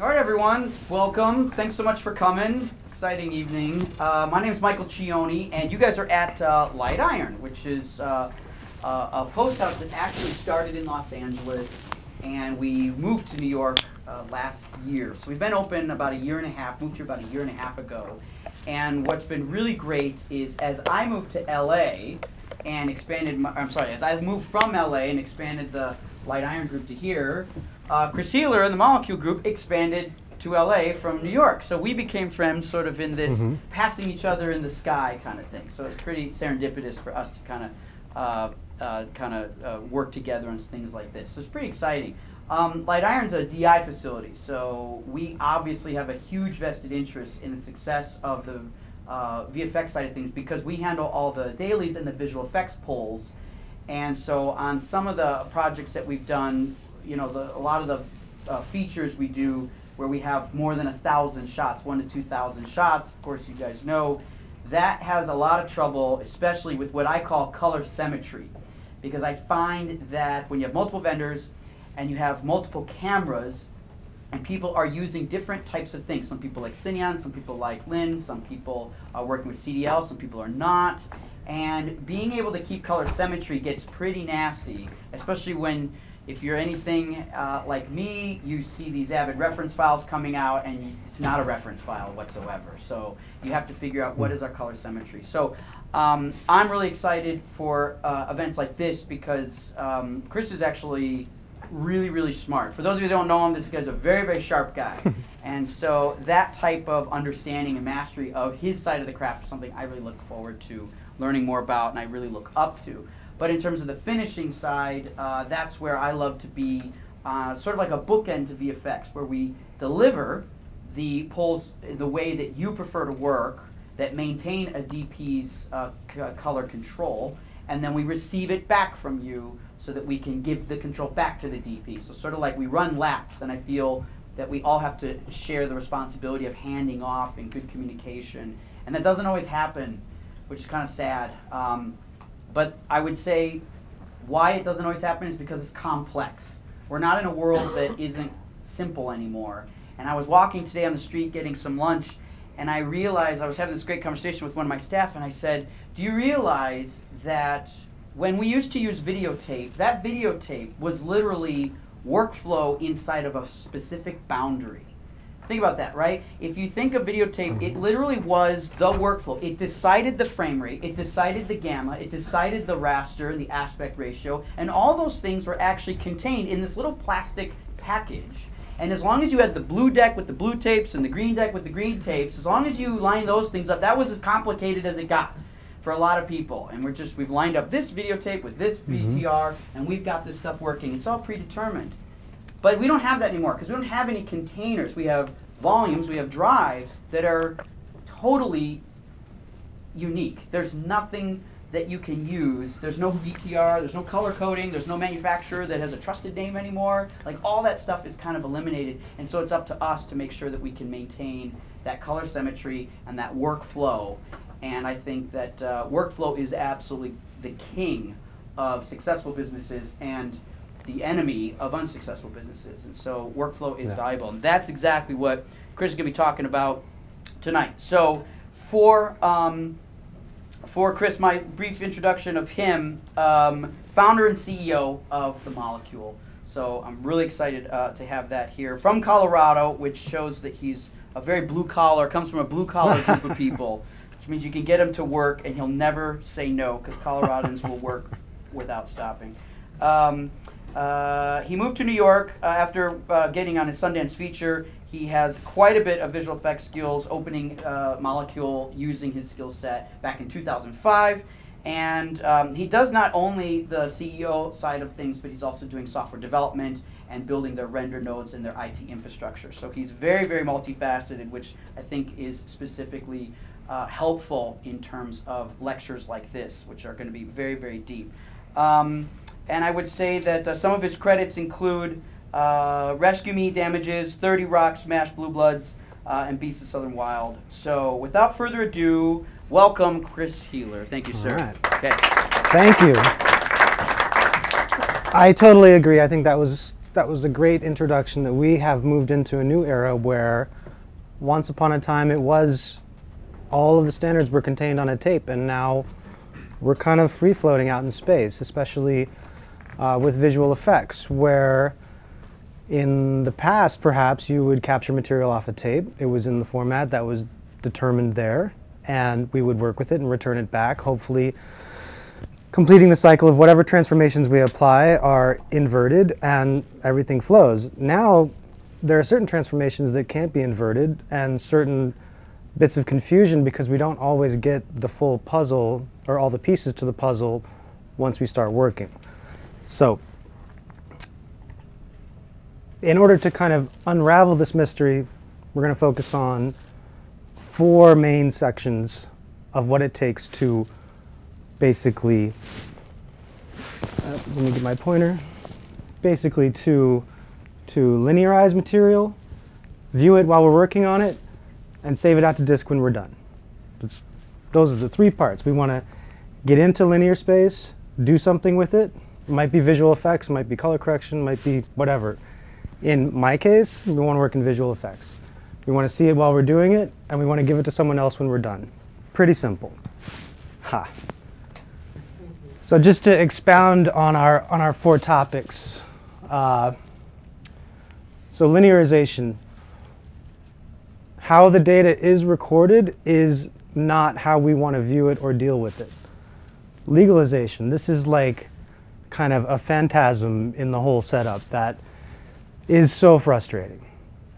All right, everyone, welcome. Thanks so much for coming. Exciting evening. Uh, my name is Michael Cioni, and you guys are at uh, Light Iron, which is uh, uh, a post house that actually started in Los Angeles, and we moved to New York uh, last year. So we've been open about a year and a half, moved here about a year and a half ago. And what's been really great is as I moved to LA and expanded, my, I'm sorry, as I moved from LA and expanded the Light Iron group to here, uh, Chris Healer and the Molecule Group expanded to LA from New York. So we became friends sort of in this Mhm. passing each other in the sky kind of thing. So it's pretty serendipitous for us to kind of uh, uh, kind of uh, work together on things like this. So it's pretty exciting. Um, Light Iron's a DI facility, so we obviously have a huge vested interest in the success of the uh, VFX side of things because we handle all the dailies and the visual effects polls. And so on some of the projects that we've done, you know, the, a lot of the uh, features we do where we have more than a thousand shots, one to two thousand shots, of course you guys know, that has a lot of trouble, especially with what I call color symmetry. Because I find that when you have multiple vendors and you have multiple cameras, and people are using different types of things. Some people like Cineon, some people like Lin, some people are working with CDL, some people are not. And being able to keep color symmetry gets pretty nasty, especially when, if you're anything uh, like me, you see these Avid reference files coming out and you, it's not a reference file whatsoever. So you have to figure out what is our color symmetry. So um, I'm really excited for uh, events like this because um, Chris is actually really, really smart. For those of you who don't know him, this guy's a very, very sharp guy. and so that type of understanding and mastery of his side of the craft is something I really look forward to learning more about and I really look up to. But in terms of the finishing side, uh, that's where I love to be uh, sort of like a bookend to VFX, where we deliver the polls the way that you prefer to work, that maintain a DP's uh, c- color control, and then we receive it back from you so that we can give the control back to the DP. So sort of like we run laps, and I feel that we all have to share the responsibility of handing off in good communication, and that doesn't always happen, which is kind of sad. Um, but I would say why it doesn't always happen is because it's complex. We're not in a world that isn't simple anymore. And I was walking today on the street getting some lunch, and I realized I was having this great conversation with one of my staff, and I said, Do you realize that when we used to use videotape, that videotape was literally workflow inside of a specific boundary? Think about that, right? If you think of videotape, it mm-hmm. literally was the workflow. It decided the frame rate, it decided the gamma, it decided the raster and the aspect ratio, and all those things were actually contained in this little plastic package. And as long as you had the blue deck with the blue tapes and the green deck with the green tapes, as long as you lined those things up, that was as complicated as it got for a lot of people. And we're just, we've lined up this videotape with this VTR, mm-hmm. and we've got this stuff working. It's all predetermined. But we don't have that anymore because we don't have any containers. We have volumes, we have drives that are totally unique. There's nothing that you can use. There's no VTR, there's no color coding, there's no manufacturer that has a trusted name anymore. Like all that stuff is kind of eliminated. And so it's up to us to make sure that we can maintain that color symmetry and that workflow. And I think that uh, workflow is absolutely the king of successful businesses and the enemy of unsuccessful businesses. And so workflow is Yeah. valuable. And that's exactly what Chris is going to be talking about tonight. So for um, for Chris, my brief introduction of him, um, founder and CEO of The Molecule. So I'm really excited uh, to have that here from Colorado, which shows that he's a very blue collar, comes from a blue collar group of people, which means you can get him to work and he'll never say no because Coloradans will work without stopping. Um, uh, he moved to New York uh, after uh, getting on his Sundance feature. He has quite a bit of visual effects skills, opening uh, Molecule using his skill set back in 2005. And um, he does not only the CEO side of things, but he's also doing software development and building their render nodes and their IT infrastructure. So he's very, very multifaceted, which I think is specifically uh, helpful in terms of lectures like this, which are going to be very, very deep. Um, and I would say that uh, some of his credits include uh, Rescue Me, Damages, 30 Rock, Smash Blue Bloods, uh, and Beasts of Southern Wild. So without further ado, welcome Chris Healer. Thank you, sir. right. Okay. Thank you. I totally agree. I think that was that was a great introduction that we have moved into a new era where once upon a time it was all of the standards were contained on a tape and now we're kind of free floating out in space, especially uh, with visual effects, where in the past perhaps you would capture material off a tape. It was in the format that was determined there, and we would work with it and return it back, hopefully completing the cycle of whatever transformations we apply are inverted and everything flows. Now, there are certain transformations that can't be inverted and certain bits of confusion because we don't always get the full puzzle or all the pieces to the puzzle once we start working. So, in order to kind of unravel this mystery, we're going to focus on four main sections of what it takes to basically, uh, let me get my pointer, basically to, to linearize material, view it while we're working on it, and save it out to disk when we're done. It's, those are the three parts. We want to get into linear space, do something with it. Might be visual effects, might be color correction, might be whatever. In my case, we want to work in visual effects. We want to see it while we're doing it, and we want to give it to someone else when we're done. Pretty simple. Ha. So just to expound on our on our four topics. Uh, so linearization. How the data is recorded is not how we want to view it or deal with it. Legalization. This is like kind of a phantasm in the whole setup that is so frustrating.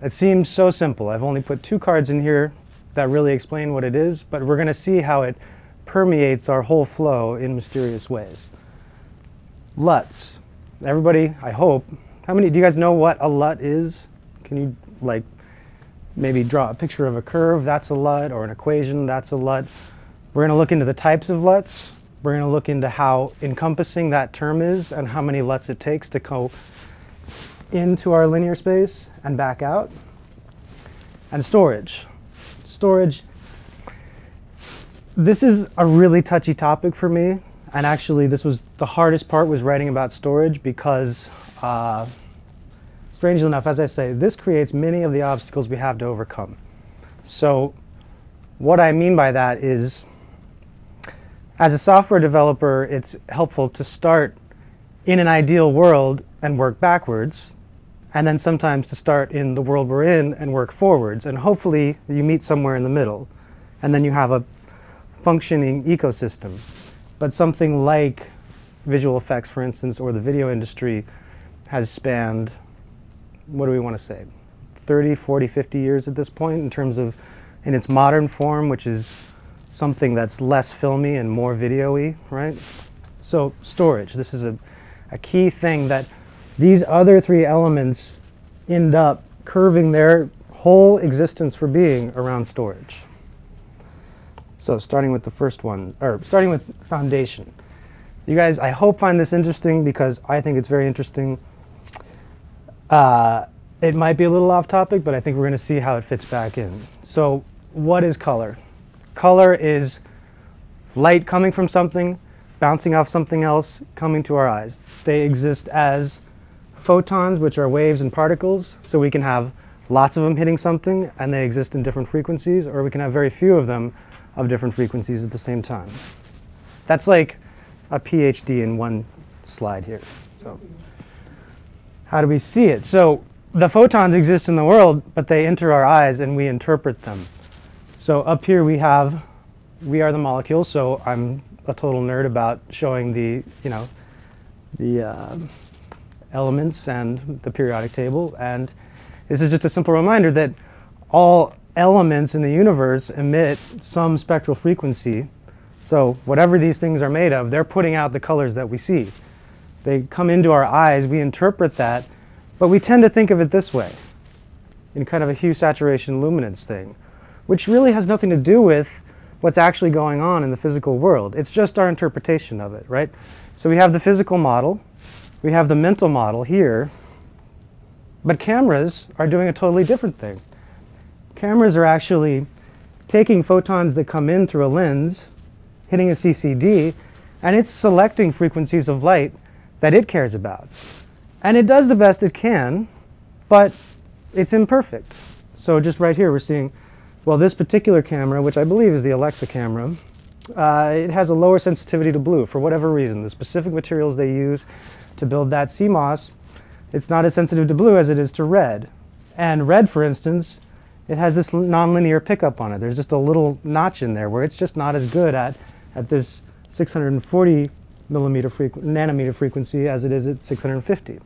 It seems so simple. I've only put two cards in here that really explain what it is, but we're going to see how it permeates our whole flow in mysterious ways. LUTs. Everybody, I hope. How many, do you guys know what a LUT is? Can you, like, maybe draw a picture of a curve? That's a LUT, or an equation? That's a LUT. We're going to look into the types of LUTs. We're going to look into how encompassing that term is and how many LUTs it takes to go into our linear space and back out. And storage. Storage. This is a really touchy topic for me. And actually, this was the hardest part was writing about storage because, uh, strangely enough, as I say, this creates many of the obstacles we have to overcome. So, what I mean by that is, as a software developer, it's helpful to start in an ideal world and work backwards and then sometimes to start in the world we're in and work forwards. And hopefully you meet somewhere in the middle. And then you have a functioning ecosystem. But something like visual effects, for instance, or the video industry has spanned, what do we want to say, 30, 40, 50 years at this point in terms of, in its modern form, which is something that's less filmy and more video-y, right? So storage, this is a, a key thing that these other three elements end up curving their whole existence for being around storage. So starting with the first one, or starting with foundation. You guys, I hope find this interesting because I think it's very interesting. Uh, it might be a little off topic, but I think we're going to see how it fits back in. So what is color? Color is light coming from something, bouncing off something else, coming to our eyes. They exist as photons, which are waves and particles, so we can have lots of them hitting something and they exist in different frequencies, or we can have very few of them of different frequencies at the same time. That's like a PhD in one slide here. So, how do we see it? So, the photons exist in the world, but they enter our eyes and we interpret them. So, up here we have, we are the molecule, so I'm a total nerd about showing the, you know, the. Uh, elements and the periodic table. And this is just a simple reminder that all elements in the universe emit some spectral frequency. So whatever these things are made of, they're putting out the colors that we see. They come into our eyes, we interpret that, but we tend to think of it this way, in kind of a hue, saturation, luminance thing, which really has nothing to do with what's actually going on in the physical world. It's just our interpretation of it, right? So we have the physical model, we have the mental model here, but cameras are doing a totally different thing. Cameras are actually taking photons that come in through a lens, hitting a CCD, and it's selecting frequencies of light that it cares about. And it does the best it can, but it's imperfect. So just right here, we're seeing, well, this particular camera, which I believe is the Alexa camera, uh, it has a lower sensitivity to blue for whatever reason. The specific materials they use to build that CMOS, it's not as sensitive to blue as it is to red. And red, for instance, it has this nonlinear pickup on it. There's just a little notch in there where it's just not as good at, at this 640 millimeter frequ- nanometer frequency as it is at 650.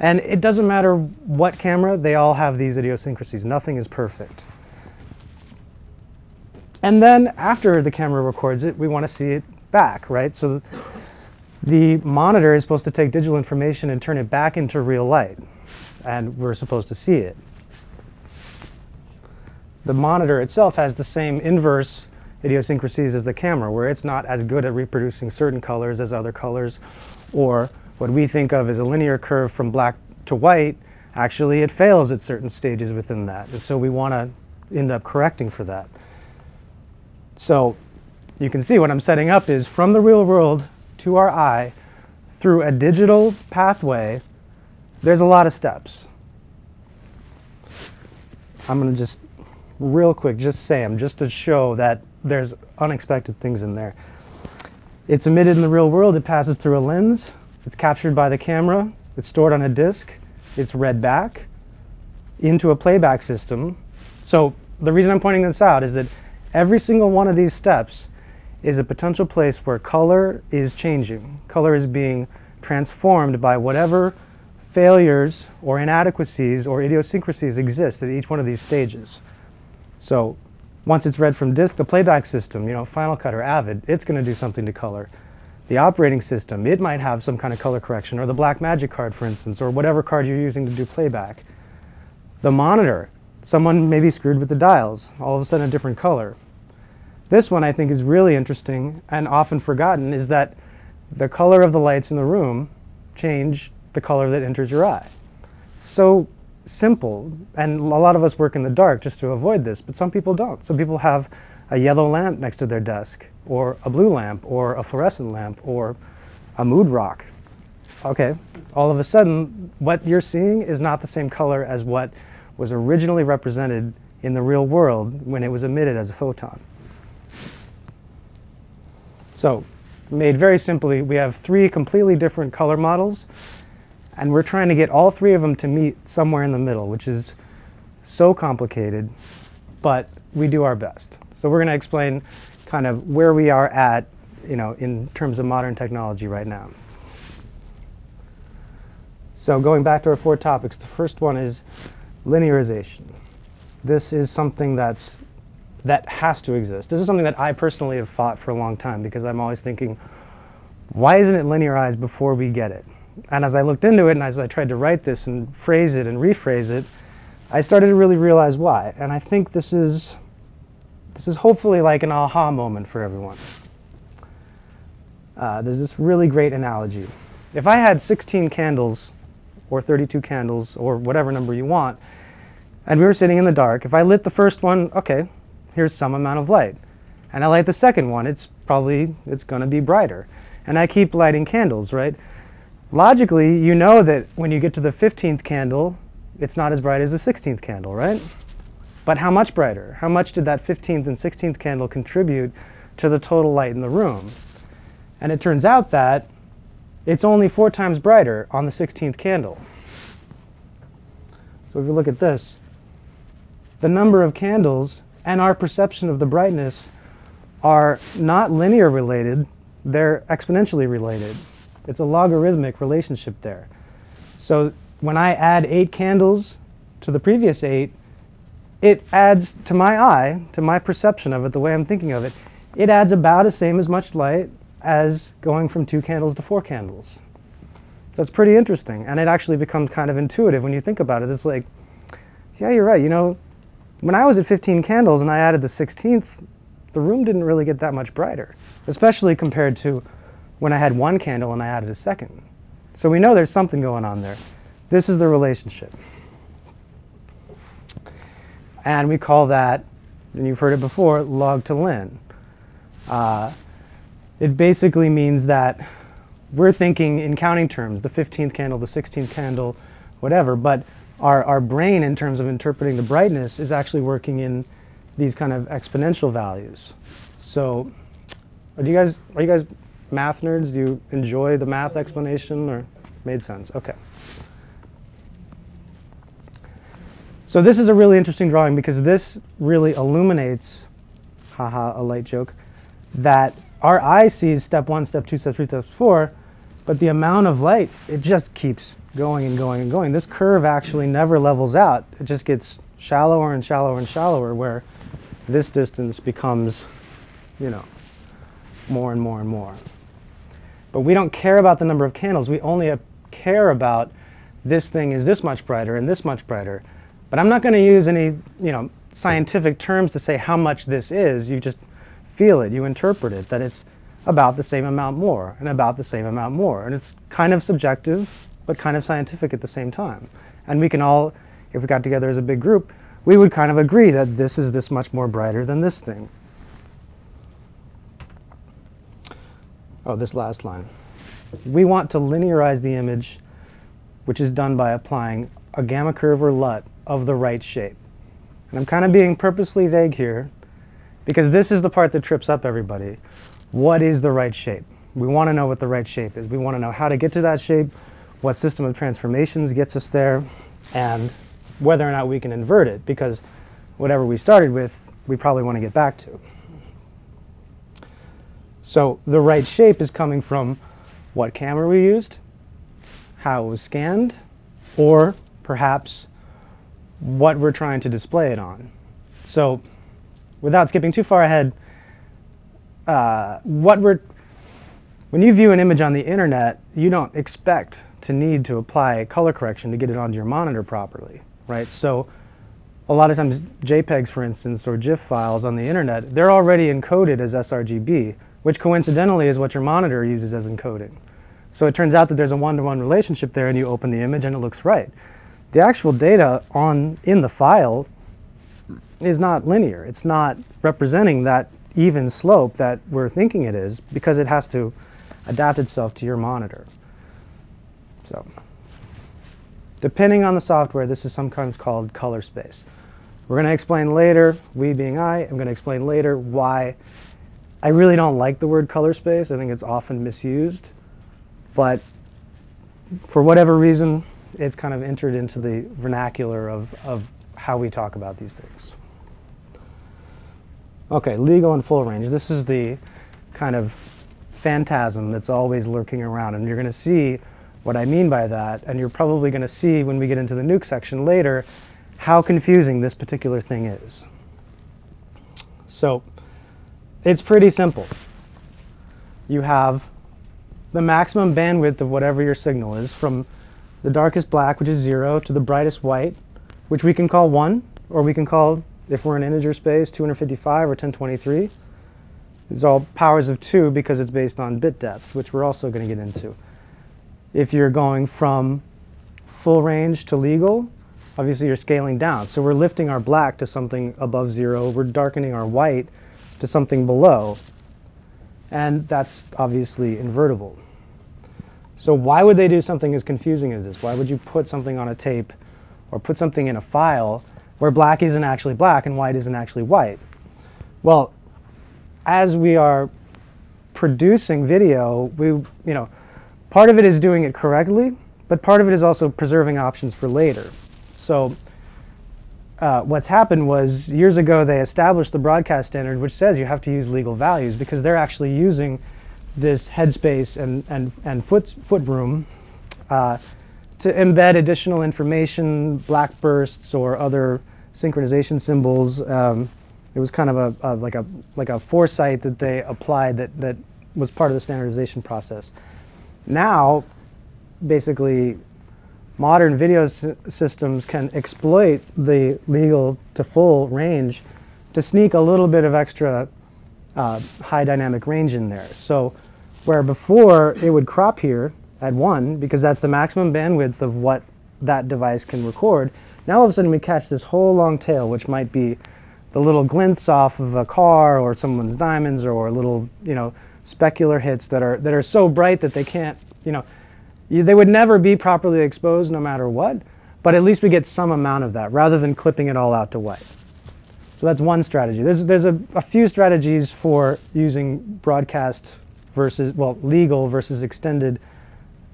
And it doesn't matter what camera, they all have these idiosyncrasies. Nothing is perfect. And then after the camera records it, we want to see it back, right? So the monitor is supposed to take digital information and turn it back into real light. And we're supposed to see it. The monitor itself has the same inverse idiosyncrasies as the camera, where it's not as good at reproducing certain colors as other colors, or what we think of as a linear curve from black to white, actually it fails at certain stages within that. And so we want to end up correcting for that. So you can see what I'm setting up is from the real world to our eye through a digital pathway, there's a lot of steps. I'm going to just real quick just say them just to show that there's unexpected things in there. It's emitted in the real world, it passes through a lens, it's captured by the camera, it's stored on a disk, it's read back into a playback system. So the reason I'm pointing this out is that every single one of these steps is a potential place where color is changing. Color is being transformed by whatever failures or inadequacies or idiosyncrasies exist at each one of these stages. So once it's read from disk, the playback system, you know, Final Cut or Avid, it's going to do something to color. The operating system, it might have some kind of color correction, or the Blackmagic card, for instance, or whatever card you're using to do playback. The monitor, someone maybe screwed with the dials, all of a sudden a different color. This one I think is really interesting and often forgotten is that the color of the lights in the room change the color that enters your eye. So simple, and a lot of us work in the dark just to avoid this, but some people don't. Some people have a yellow lamp next to their desk, or a blue lamp, or a fluorescent lamp, or a mood rock. Okay, all of a sudden, what you're seeing is not the same color as what was originally represented in the real world when it was emitted as a photon. So, made very simply, we have three completely different color models, and we're trying to get all three of them to meet somewhere in the middle, which is so complicated, but we do our best. So we're going to explain kind of where we are at, you know, in terms of modern technology right now. So going back to our four topics, the first one is linearization. This is something that's that has to exist. This is something that I personally have fought for a long time because I'm always thinking, why isn't it linearized before we get it? And as I looked into it and as I tried to write this and phrase it and rephrase it, I started to really realize why. And I think this is this is hopefully like an aha moment for everyone. Uh, there's this really great analogy. If I had 16 candles, or 32 candles, or whatever number you want, and we were sitting in the dark, if I lit the first one, okay, here's some amount of light. And I light the second one, it's probably, it's going to be brighter. And I keep lighting candles, right? Logically, you know that when you get to the 15th candle, it's not as bright as the 16th candle, right? But how much brighter? How much did that 15th and 16th candle contribute to the total light in the room? And it turns out that it's only four times brighter on the 16th candle. So if you look at this, the number of candles and our perception of the brightness are not linear related, they're exponentially related. It's a logarithmic relationship there. So when I add eight candles to the previous eight, it adds to my eye, to my perception of it, the way I'm thinking of it, it adds about the same as much light as going from two candles to four candles. That's pretty interesting. And it actually becomes kind of intuitive when you think about it. It's like, yeah, you're right. You know, when I was at 15 candles and I added the 16th, the room didn't really get that much brighter, especially compared to when I had one candle and I added a second. So we know there's something going on there. This is the relationship. And we call that, and you've heard it before, log to lin. Uh, it basically means that we're thinking in counting terms, the 15th candle, the 16th candle, whatever. But our, our brain, in terms of interpreting the brightness, is actually working in these kind of exponential values. So, are you guys are you guys math nerds? Do you enjoy the math explanation, or made sense? Okay. So this is a really interesting drawing because this really illuminates, haha, a light joke, that our eye sees step one, step two, step three, step four, but the amount of light, it just keeps going and going and going. This curve actually never levels out. It just gets shallower and shallower and shallower where this distance becomes, you know, more and more and more. But we don't care about the number of candles. We only care about this thing is this much brighter and this much brighter. But I'm not going to use any, you know, scientific terms to say how much this is. You just feel it, you interpret it, that it's about the same amount more and about the same amount more. And it's kind of subjective, but kind of scientific at the same time. And we can all, if we got together as a big group, we would kind of agree that this is this much more brighter than this thing. Oh, this last line. We want to linearize the image, which is done by applying a gamma curve or LUT of the right shape. And I'm kind of being purposely vague here because this is the part that trips up everybody. What is the right shape? We want to know what the right shape is. We want to know how to get to that shape, what system of transformations gets us there, and whether or not we can invert it because whatever we started with, we probably want to get back to. So the right shape is coming from what camera we used, how it was scanned, or perhaps what we're trying to display it on. So without skipping too far ahead, uh, what we're when you view an image on the internet, you don't expect to need to apply color correction to get it onto your monitor properly, right? So a lot of times JPEGs, for instance, or GIF files on the internet, they're already encoded as sRGB, which coincidentally is what your monitor uses as encoding. So it turns out that there's a one-to-one -one relationship there and you open the image and it looks right. The actual data on in the file is not linear. It's not representing that even slope that we're thinking it is because it has to adapt itself to your monitor. So depending on the software, this is sometimes called color space. We're going to explain later, we being I, I'm going to explain later why I really don't like the word color space. I think it's often misused. But for whatever reason, it's kind of entered into the vernacular of, of how we talk about these things. Okay, legal and full range. This is the kind of phantasm that's always lurking around, and you're going to see what I mean by that, and you're probably going to see when we get into the nuke section later how confusing this particular thing is. So, it's pretty simple. You have the maximum bandwidth of whatever your signal is from the darkest black, which is 0, to the brightest white, which we can call 1, or we can call, if we're in integer space, 255 or 1023. These are all powers of 2 because it's based on bit depth, which we're also going to get into. If you're going from full range to legal, obviously you're scaling down. So we're lifting our black to something above 0. We're darkening our white to something below. And that's obviously invertible. So why would they do something as confusing as this? Why would you put something on a tape or put something in a file where black isn't actually black and white isn't actually white? Well, as we are producing video, we, you know, part of it is doing it correctly, but part of it is also preserving options for later. So uh, what's happened was years ago they established the broadcast standard which says you have to use legal values because they're actually using this headspace and, and, and foot, foot room uh, to embed additional information, black bursts, or other synchronization symbols. Um, it was kind of a, a, like a like a foresight that they applied that that was part of the standardization process. Now, basically, modern video systems can exploit the legal to full range to sneak a little bit of extra uh, high dynamic range in there. So where before it would crop here at one because that's the maximum bandwidth of what that device can record. Now all of a sudden we catch this whole long tail, which might be the little glints off of a car or someone's diamonds or little, you know, specular hits that are that are so bright that they can't, you know, they would never be properly exposed no matter what. But at least we get some amount of that rather than clipping it all out to white. So that's one strategy. There's there's a, a few strategies for using broadcast versus well legal versus extended.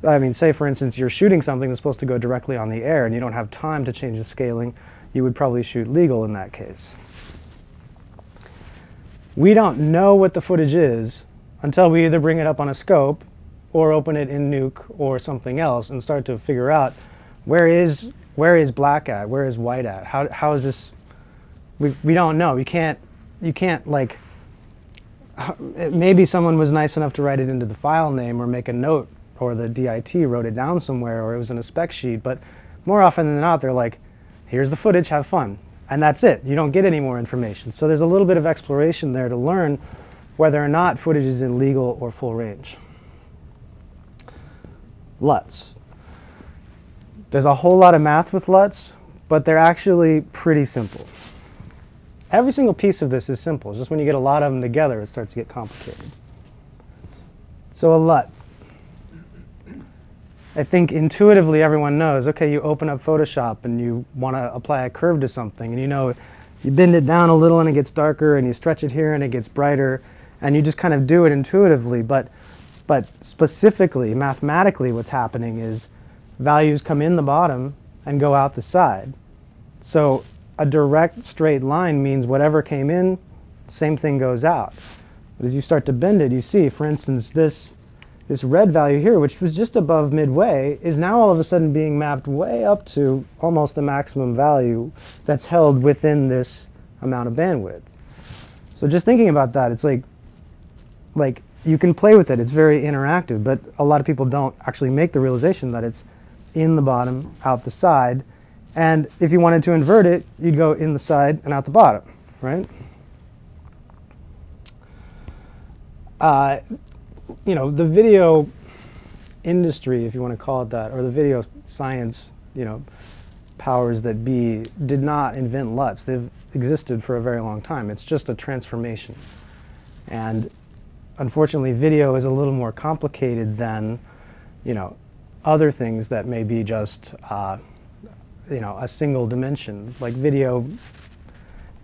I mean, say for instance you're shooting something that's supposed to go directly on the air and you don't have time to change the scaling, you would probably shoot legal in that case. We don't know what the footage is until we either bring it up on a scope or open it in Nuke or something else and start to figure out where is where is black at, where is white at, how, how is this, we, we don't know. You can't, you can't like, maybe someone was nice enough to write it into the file name or make a note or the DIT wrote it down somewhere or it was in a spec sheet, but more often than not, they're like, here's the footage, have fun. And that's it. You don't get any more information. So there's a little bit of exploration there to learn whether or not footage is in legal or full range. LUTs. There's a whole lot of math with LUTs, but they're actually pretty simple. Every single piece of this is simple. It's just when you get a lot of them together, it starts to get complicated. So a LUT. I think intuitively everyone knows, okay, you open up Photoshop and you want to apply a curve to something, and you know you bend it down a little and it gets darker, and you stretch it here and it gets brighter, and you just kind of do it intuitively. But, but specifically, mathematically, what's happening is values come in the bottom and go out the side. So a direct straight line means whatever came in, same thing goes out. But as you start to bend it, you see, for instance, this, this red value here, which was just above midway, is now all of a sudden being mapped way up to almost the maximum value that's held within this amount of bandwidth. So just thinking about that, it's like, like you can play with it. It's very interactive, but a lot of people don't actually make the realization that it's in the bottom, out the side. And if you wanted to invert it, you'd go in the side and out the bottom, right? Uh, you know, the video industry, if you want to call it that, or the video science, you know, powers that be, did not invent LUTs. They've existed for a very long time. It's just a transformation. And unfortunately, video is a little more complicated than, you know, other things that may be just uh, you know a single dimension like video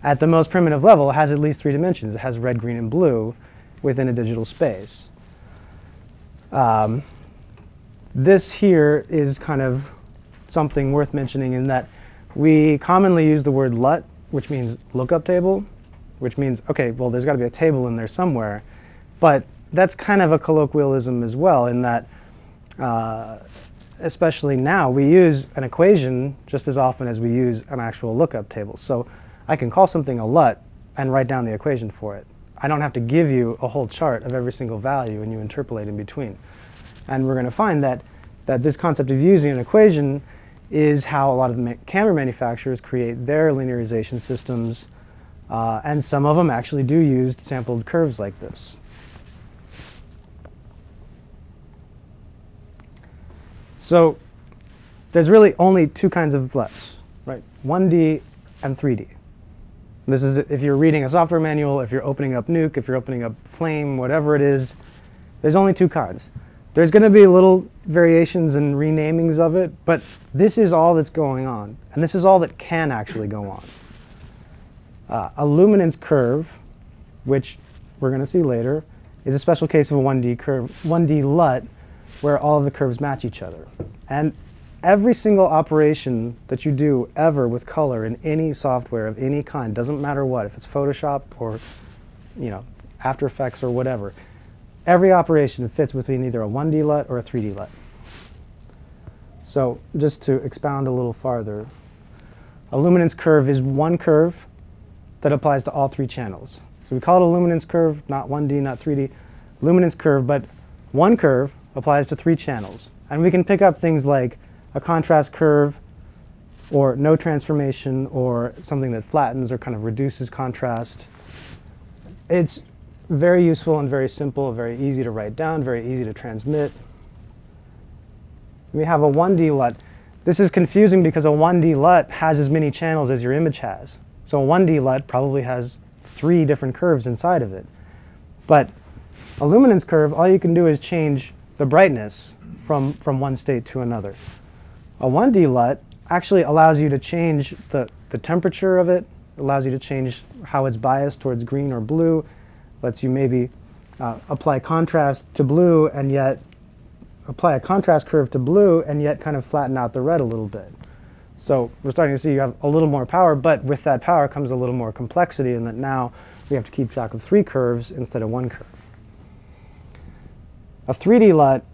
at the most primitive level has at least three dimensions it has red green and blue within a digital space um, this here is kind of something worth mentioning in that we commonly use the word LUT which means lookup table which means okay well there's got to be a table in there somewhere but that's kind of a colloquialism as well in that uh, especially now, we use an equation just as often as we use an actual lookup table. So I can call something a LUT and write down the equation for it. I don't have to give you a whole chart of every single value and you interpolate in between. And we're going to find that, that this concept of using an equation is how a lot of the camera manufacturers create their linearization systems. Uh, and some of them actually do use sampled curves like this. So there's really only two kinds of LUTs, right? 1D and 3D. This is if you're reading a software manual, if you're opening up Nuke, if you're opening up Flame, whatever it is, there's only two kinds. There's going to be little variations and renamings of it, but this is all that's going on. And this is all that can actually go on. Uh, a luminance curve, which we're going to see later, is a special case of a 1D curve, 1D LUT, where all of the curves match each other. And every single operation that you do ever with color in any software of any kind, doesn't matter what, if it's Photoshop or you know, After Effects or whatever, every operation fits between either a 1D LUT or a 3D LUT. So just to expound a little farther, a luminance curve is one curve that applies to all three channels. So we call it a luminance curve, not 1D, not 3D. Luminance curve, but one curve applies to three channels. And we can pick up things like a contrast curve or no transformation or something that flattens or kind of reduces contrast. It's very useful and very simple, very easy to write down, very easy to transmit. We have a 1D LUT. This is confusing because a 1D LUT has as many channels as your image has. So a 1D LUT probably has three different curves inside of it. But A luminance curve, all you can do is change the brightness from, from one state to another. A 1D LUT actually allows you to change the, the temperature of it, allows you to change how it's biased towards green or blue, lets you maybe uh, apply contrast to blue and yet apply a contrast curve to blue and yet kind of flatten out the red a little bit. So we're starting to see you have a little more power, but with that power comes a little more complexity in that now we have to keep track of three curves instead of one curve. A 3D LUT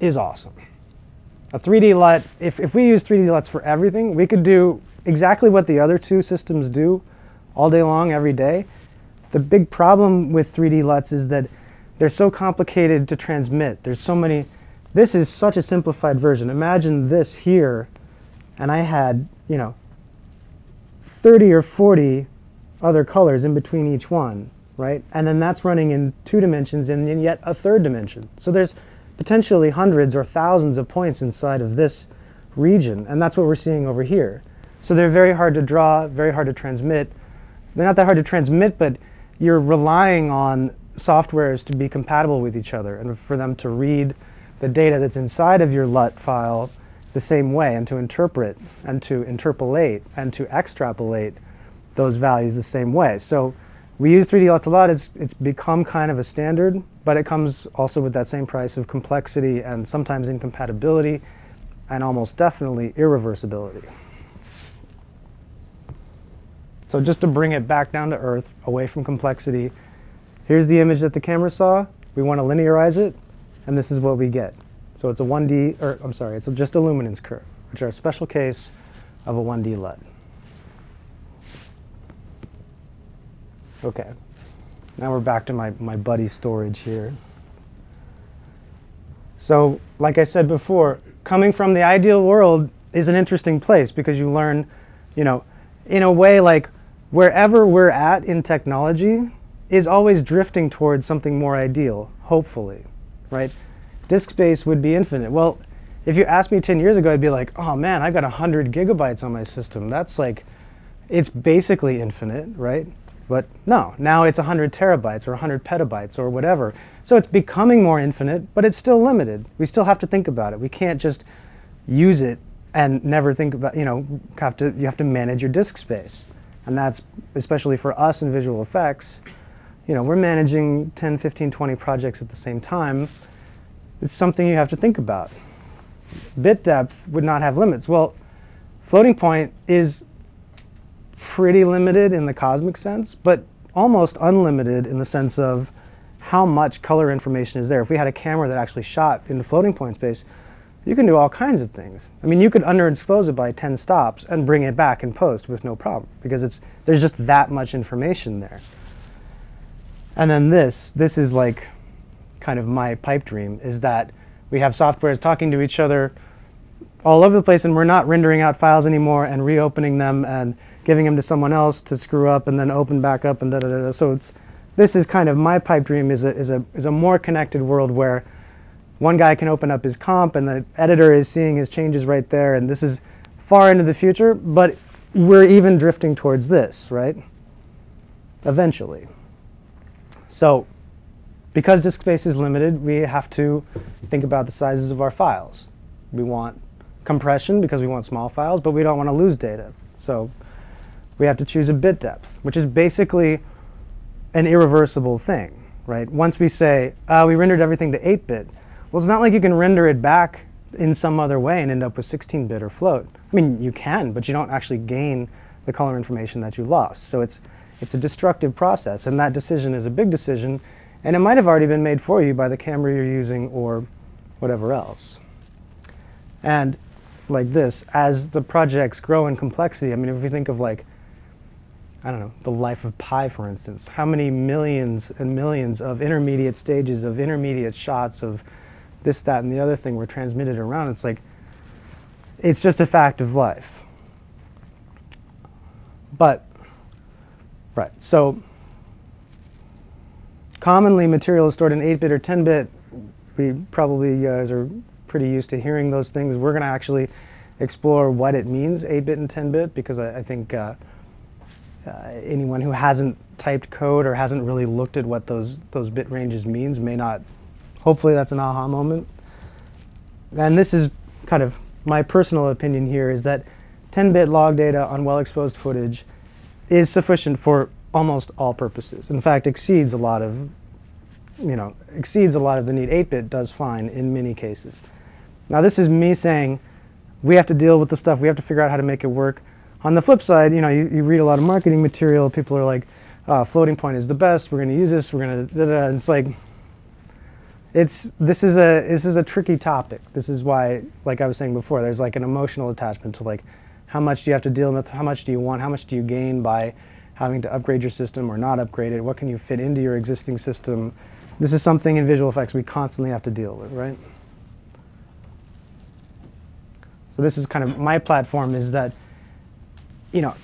is awesome. A 3D LUT, if, if we use 3D LUTs for everything, we could do exactly what the other two systems do all day long, every day. The big problem with 3D LUTs is that they're so complicated to transmit. There's so many, this is such a simplified version. Imagine this here, and I had, you know, 30 or 40 other colors in between each one, right? And then that's running in two dimensions and in yet a third dimension. So there's potentially hundreds or thousands of points inside of this region, and that's what we're seeing over here. So they're very hard to draw, very hard to transmit. They're not that hard to transmit, but you're relying on softwares to be compatible with each other and for them to read the data that's inside of your LUT file the same way and to interpret and to interpolate and to extrapolate those values the same way. So we use 3D LUTs a lot. It's, it's become kind of a standard, but it comes also with that same price of complexity and sometimes incompatibility and almost definitely irreversibility. So just to bring it back down to earth, away from complexity, here's the image that the camera saw. We want to linearize it, and this is what we get. So it's a 1D, or I'm sorry, it's just a luminance curve, which are a special case of a 1D LUT. Okay, now we're back to my, my buddy storage here. So, like I said before, coming from the ideal world is an interesting place because you learn, you know, in a way like wherever we're at in technology is always drifting towards something more ideal, hopefully, right? Disk space would be infinite. Well, if you asked me 10 years ago, I'd be like, oh man, I've got 100 gigabytes on my system. That's like, it's basically infinite, right? But no, now it's 100 terabytes or 100 petabytes or whatever. So it's becoming more infinite, but it's still limited. We still have to think about it. We can't just use it and never think about, you know, have to, you have to manage your disk space. And that's, especially for us in visual effects, you know, we're managing 10, 15, 20 projects at the same time. It's something you have to think about. Bit depth would not have limits. Well, floating point is pretty limited in the cosmic sense, but almost unlimited in the sense of how much color information is there. If we had a camera that actually shot into floating point space, you can do all kinds of things. I mean, you could underexpose it by 10 stops and bring it back in post with no problem because it's, there's just that much information there. And then this, this is like kind of my pipe dream, is that we have softwares talking to each other all over the place and we're not rendering out files anymore and reopening them and giving them to someone else to screw up and then open back up and da da da. So it's this is kind of my pipe dream is a, is a is a more connected world where one guy can open up his comp and the editor is seeing his changes right there and this is far into the future, but we're even drifting towards this, right? Eventually. So because disk space is limited, we have to think about the sizes of our files. We want compression because we want small files, but we don't want to lose data. So we have to choose a bit depth, which is basically an irreversible thing, right? Once we say, uh, we rendered everything to 8-bit, well, it's not like you can render it back in some other way and end up with 16-bit or float. I mean, you can, but you don't actually gain the color information that you lost. So it's, it's a destructive process, and that decision is a big decision, and it might have already been made for you by the camera you're using or whatever else. And like this, as the projects grow in complexity, I mean, if we think of like I don't know, the life of pi, for instance. How many millions and millions of intermediate stages, of intermediate shots, of this, that, and the other thing were transmitted around? It's like, it's just a fact of life. But, right, so commonly material is stored in 8 bit or 10 bit. We probably guys are pretty used to hearing those things. We're going to actually explore what it means, 8 bit and 10 bit, because I, I think. Uh, uh, anyone who hasn't typed code or hasn't really looked at what those those bit ranges means may not. Hopefully, that's an aha moment. And this is kind of my personal opinion here is that 10-bit log data on well-exposed footage is sufficient for almost all purposes. In fact, exceeds a lot of, you know, exceeds a lot of the need. 8-bit does fine in many cases. Now, this is me saying we have to deal with the stuff. We have to figure out how to make it work. On the flip side, you know, you, you read a lot of marketing material. People are like, uh, floating point is the best. We're going to use this. We're going to. It's like, it's this is a this is a tricky topic. This is why, like I was saying before, there's like an emotional attachment to like, how much do you have to deal with? How much do you want? How much do you gain by having to upgrade your system or not upgrade it? What can you fit into your existing system? This is something in visual effects we constantly have to deal with, right? So this is kind of my platform is that, you know,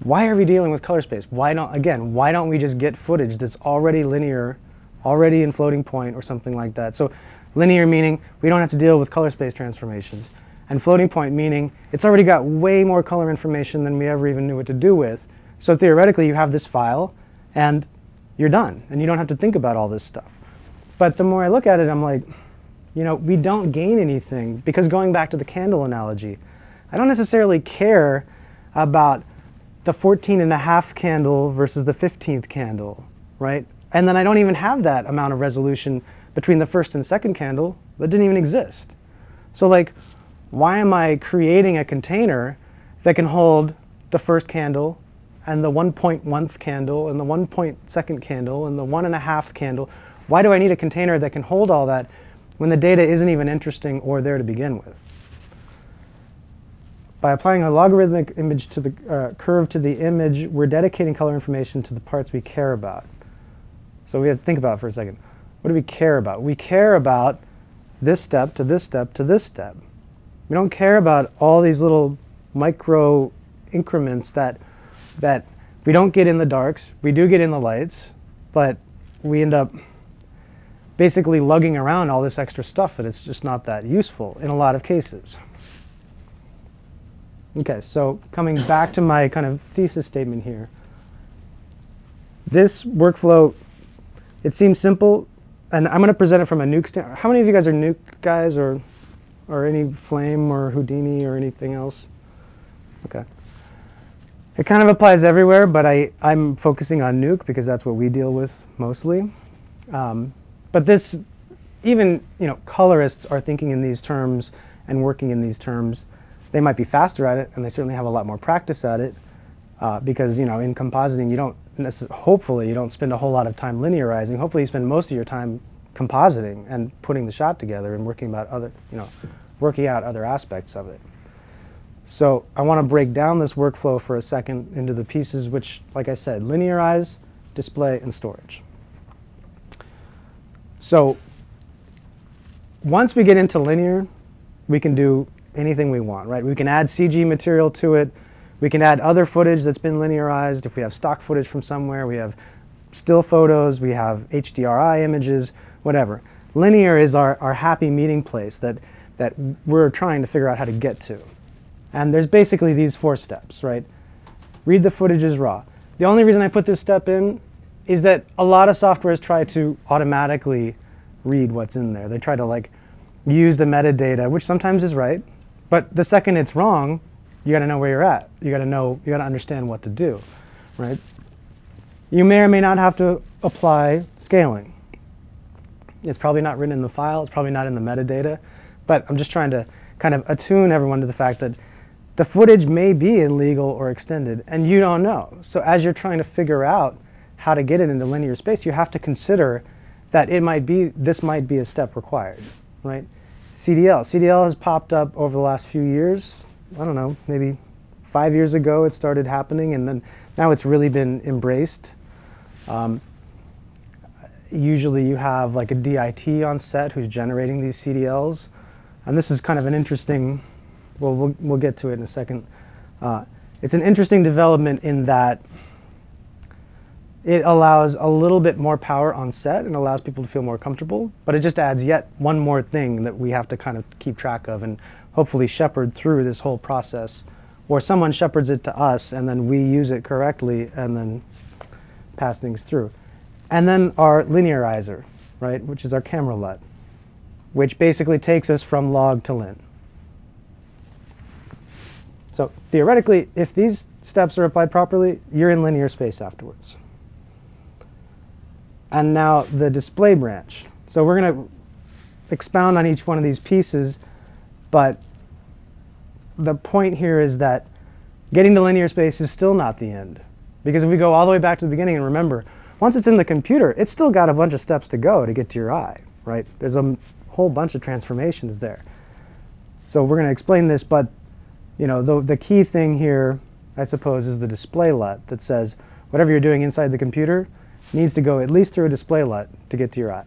why are we dealing with color space? Why don't, again, why don't we just get footage that's already linear, already in floating point or something like that? So linear meaning we don't have to deal with color space transformations. And floating point meaning it's already got way more color information than we ever even knew what to do with. So theoretically you have this file and you're done and you don't have to think about all this stuff. But the more I look at it, I'm like, you know, we don't gain anything because going back to the candle analogy, I don't necessarily care about the 14 and a half candle versus the 15th candle, right? And then I don't even have that amount of resolution between the first and second candle that didn't even exist. So like, why am I creating a container that can hold the first candle and the 1.1th candle and the 1.2nd candle and the one and a half candle? Why do I need a container that can hold all that when the data isn't even interesting or there to begin with. By applying a logarithmic image to the uh, curve to the image, we're dedicating color information to the parts we care about. So we have to think about it for a second. What do we care about? We care about this step to this step to this step. We don't care about all these little micro increments that that we don't get in the darks. We do get in the lights, but we end up basically lugging around all this extra stuff and it's just not that useful in a lot of cases. Okay, so coming back to my kind of thesis statement here. This workflow, it seems simple, and I'm going to present it from a nuke standpoint. How many of you guys are nuke guys or, or any Flame or Houdini or anything else? Okay. It kind of applies everywhere, but I, I'm focusing on nuke because that's what we deal with mostly. Um, but this, even you know, colorists are thinking in these terms and working in these terms. They might be faster at it, and they certainly have a lot more practice at it, uh, because you know, in compositing, you don't hopefully you don't spend a whole lot of time linearizing. Hopefully, you spend most of your time compositing and putting the shot together and working about other, you know, working out other aspects of it. So I want to break down this workflow for a second into the pieces which, like I said, linearize, display, and storage. So once we get into linear, we can do anything we want, right? We can add CG material to it. We can add other footage that's been linearized. If we have stock footage from somewhere, we have still photos, we have HDRI images, whatever. Linear is our, our happy meeting place that, that we're trying to figure out how to get to. And there's basically these four steps, right? Read the footage as raw. The only reason I put this step in is that a lot of softwares try to automatically read what's in there. They try to like use the metadata, which sometimes is right, but the second it's wrong, you got to know where you're at. You got to know, you got to understand what to do, right? You may or may not have to apply scaling. It's probably not written in the file, it's probably not in the metadata, but I'm just trying to kind of attune everyone to the fact that the footage may be illegal or extended, and you don't know. So as you're trying to figure out how to get it into linear space, you have to consider that it might be, this might be a step required, right? CDL. CDL has popped up over the last few years. I don't know, maybe five years ago it started happening, and then now it's really been embraced. Um, usually you have like a DIT on set who's generating these CDLs. And this is kind of an interesting, well, we'll, we'll get to it in a second. Uh, it's an interesting development in that it allows a little bit more power on set and allows people to feel more comfortable, but it just adds yet one more thing that we have to kind of keep track of and hopefully shepherd through this whole process or someone shepherds it to us and then we use it correctly and then pass things through. And then our linearizer, right, which is our camera LUT, which basically takes us from log to lin. So theoretically, if these steps are applied properly, you're in linear space afterwards. And now the display branch. So we're going to expound on each one of these pieces, but the point here is that getting to linear space is still not the end. Because if we go all the way back to the beginning and remember, once it's in the computer, it's still got a bunch of steps to go to get to your eye, right? There's a whole bunch of transformations there. So we're going to explain this, but you know, the, the key thing here, I suppose, is the display LUT that says whatever you're doing inside the computer needs to go at least through a display LUT to get to your eye.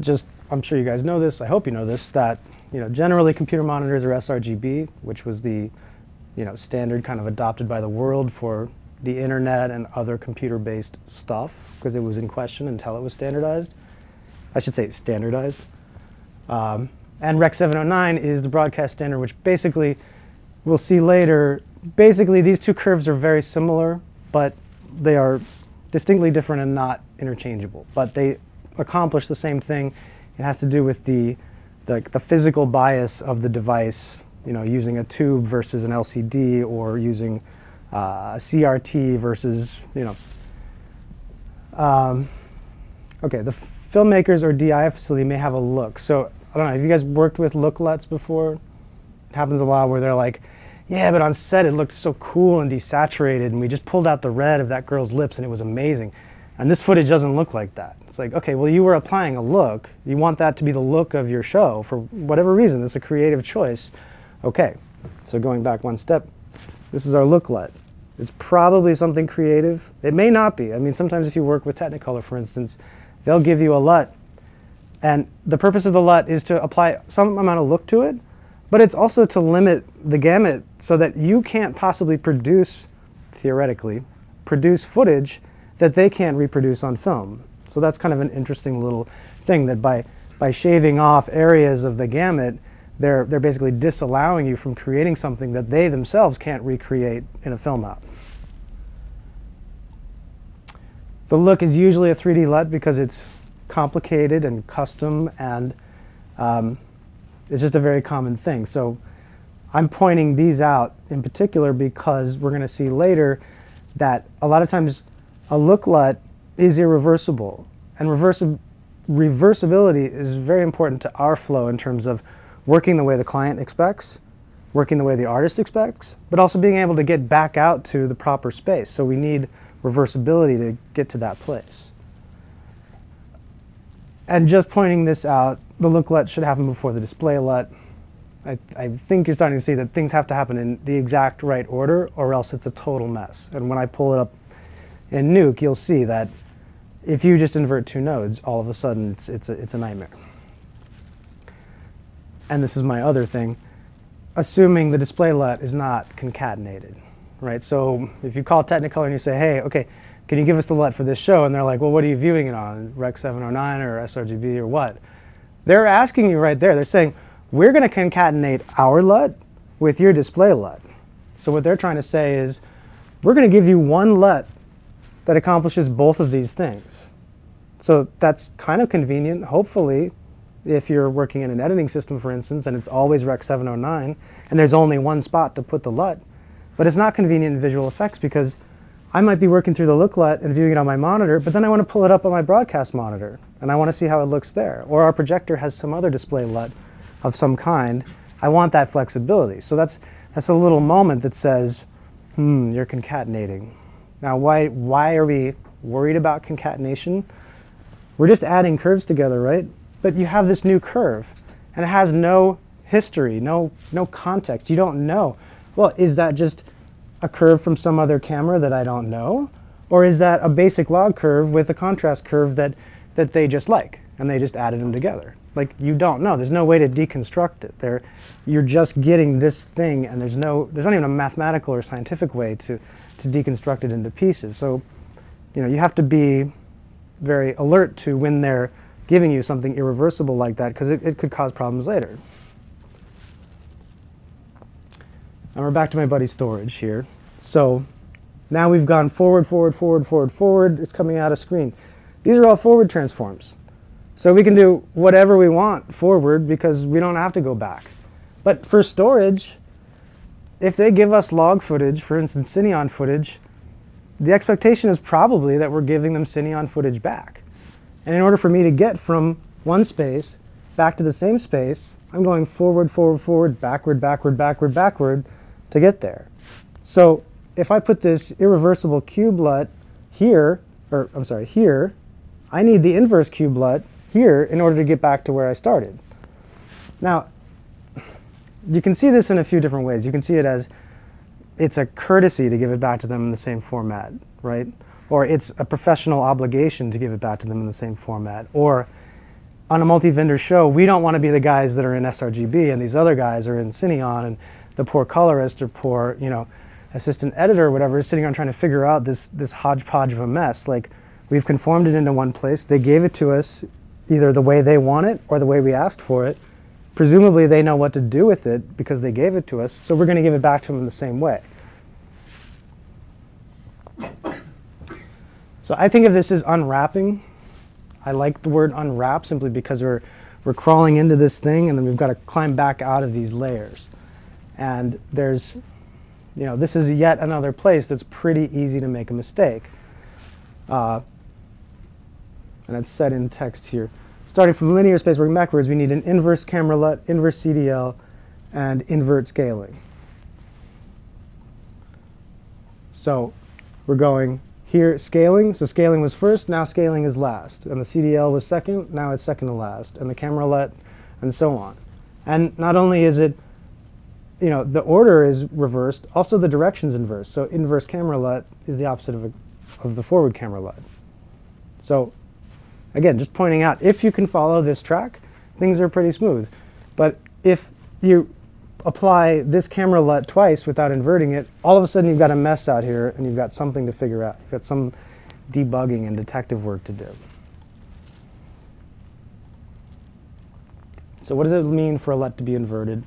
Just, I'm sure you guys know this, I hope you know this, that you know, generally computer monitors are sRGB, which was the you know, standard kind of adopted by the world for the internet and other computer-based stuff because it was in question until it was standardized. I should say standardized. Um, and Rec 709 is the broadcast standard, which basically, we'll see later, basically these two curves are very similar, but they are distinctly different and not interchangeable. But they accomplish the same thing. It has to do with the, the, the physical bias of the device, you know, using a tube versus an LCD or using uh, a CRT versus, you know. Um, okay, the filmmakers or DI facility may have a look. So I don't know, have you guys worked with look LUTs before? It happens a lot where they're like, yeah, but on set it looked so cool and desaturated, and we just pulled out the red of that girl's lips and it was amazing. And this footage doesn't look like that. It's like, okay, well, you were applying a look. You want that to be the look of your show for whatever reason. It's a creative choice. Okay, so going back one step, this is our look LUT. It's probably something creative. It may not be. I mean, sometimes if you work with Technicolor, for instance, they'll give you a LUT and the purpose of the LUT is to apply some amount of look to it, but it's also to limit the gamut so that you can't possibly produce, theoretically, produce footage that they can't reproduce on film. So that's kind of an interesting little thing that by, by shaving off areas of the gamut, they're, they're basically disallowing you from creating something that they themselves can't recreate in a film app. The look is usually a 3D LUT because it's complicated and custom, and um, it's just a very common thing. So I'm pointing these out in particular because we're going to see later that a lot of times a look LUT is irreversible, and reversi reversibility is very important to our flow in terms of working the way the client expects, working the way the artist expects, but also being able to get back out to the proper space. So we need reversibility to get to that place and just pointing this out, the look LUT should happen before the display LUT. I, I, think you're starting to see that things have to happen in the exact right order or else it's a total mess. And when I pull it up in Nuke, you'll see that if you just invert two nodes, all of a sudden it's, it's, a, it's a nightmare. And this is my other thing, assuming the display LUT is not concatenated, right? So if you call Technicolor and you say, hey, okay, can you give us the LUT for this show? And they're like, well, what are you viewing it on, Rec 709 or sRGB or what? They're asking you right there. They're saying, we're going to concatenate our LUT with your display LUT. So what they're trying to say is, we're going to give you one LUT that accomplishes both of these things. So that's kind of convenient, hopefully, if you're working in an editing system, for instance, and it's always Rec 709, and there's only one spot to put the LUT. But it's not convenient in visual effects because I might be working through the look LUT and viewing it on my monitor, but then I want to pull it up on my broadcast monitor and I want to see how it looks there. Or our projector has some other display LUT of some kind. I want that flexibility. So that's, that's a little moment that says, hmm, you're concatenating. Now, why, why are we worried about concatenation? We're just adding curves together, right? But you have this new curve and it has no history, no, no context. You don't know. Well, is that just a curve from some other camera that I don't know? Or is that a basic log curve with a contrast curve that, that they just like and they just added them together? Like you don't know. There's no way to deconstruct it. There, you're just getting this thing and there's no, there's not even a mathematical or scientific way to, to deconstruct it into pieces. So, you know, you have to be very alert to when they're giving you something irreversible like that because it, it could cause problems later. And we're back to my buddy storage here. So now we've gone forward, forward, forward, forward, forward. It's coming out of screen. These are all forward transforms. So we can do whatever we want forward because we don't have to go back. But for storage, if they give us log footage, for instance, Cineon footage, the expectation is probably that we're giving them Cineon footage back. And in order for me to get from one space back to the same space, I'm going forward, forward, forward, backward, backward, backward, backward to get there. So if I put this irreversible cube LUT here, or I'm sorry, here, I need the inverse cube LUT here in order to get back to where I started. Now, you can see this in a few different ways. You can see it as it's a courtesy to give it back to them in the same format, right? Or it's a professional obligation to give it back to them in the same format. Or on a multi-vendor show, we don't want to be the guys that are in sRGB and these other guys are in Cineon and the poor colorist or poor, you know, assistant editor or whatever is sitting around trying to figure out this, this hodgepodge of a mess. Like we've conformed it into one place. They gave it to us either the way they want it or the way we asked for it. Presumably they know what to do with it because they gave it to us, so we're going to give it back to them the same way. So I think of this as unwrapping. I like the word unwrap simply because we're, we're crawling into this thing and then we've got to climb back out of these layers. And there's, you know, this is yet another place that's pretty easy to make a mistake. Uh, and it's set in text here. Starting from linear space working backwards, we need an inverse camera LUT, inverse CDL, and invert scaling. So we're going here scaling. So scaling was first, now scaling is last. And the CDL was second, now it's second to last. And the camera LUT, and so on. And not only is it, you know, the order is reversed, also the direction's inverse. So inverse camera LUT is the opposite of, a, of the forward camera LUT. So Again, just pointing out, if you can follow this track, things are pretty smooth. But if you apply this camera LUT twice without inverting it, all of a sudden you've got a mess out here and you've got something to figure out. You've got some debugging and detective work to do. So what does it mean for a LUT to be inverted?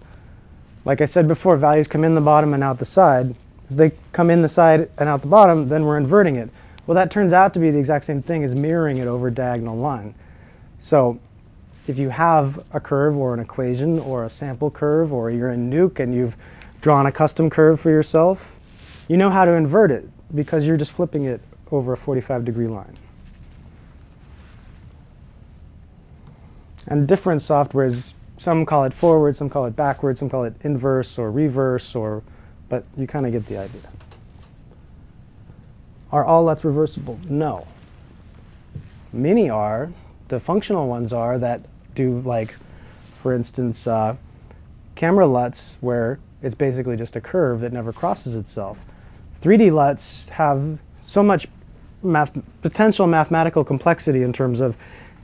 Like I said before, values come in the bottom and out the side. If they come in the side and out the bottom, then we're inverting it. Well, that turns out to be the exact same thing as mirroring it over a diagonal line. So if you have a curve or an equation or a sample curve or you're in Nuke and you've drawn a custom curve for yourself, you know how to invert it because you're just flipping it over a 45 degree line. And different softwares, some call it forward, some call it backward, some call it inverse or reverse, or, but you kind of get the idea. Are all LUTs reversible? No. Many are. The functional ones are that do like, for instance, uh, camera LUTs where it's basically just a curve that never crosses itself. 3D LUTs have so much math potential mathematical complexity in terms of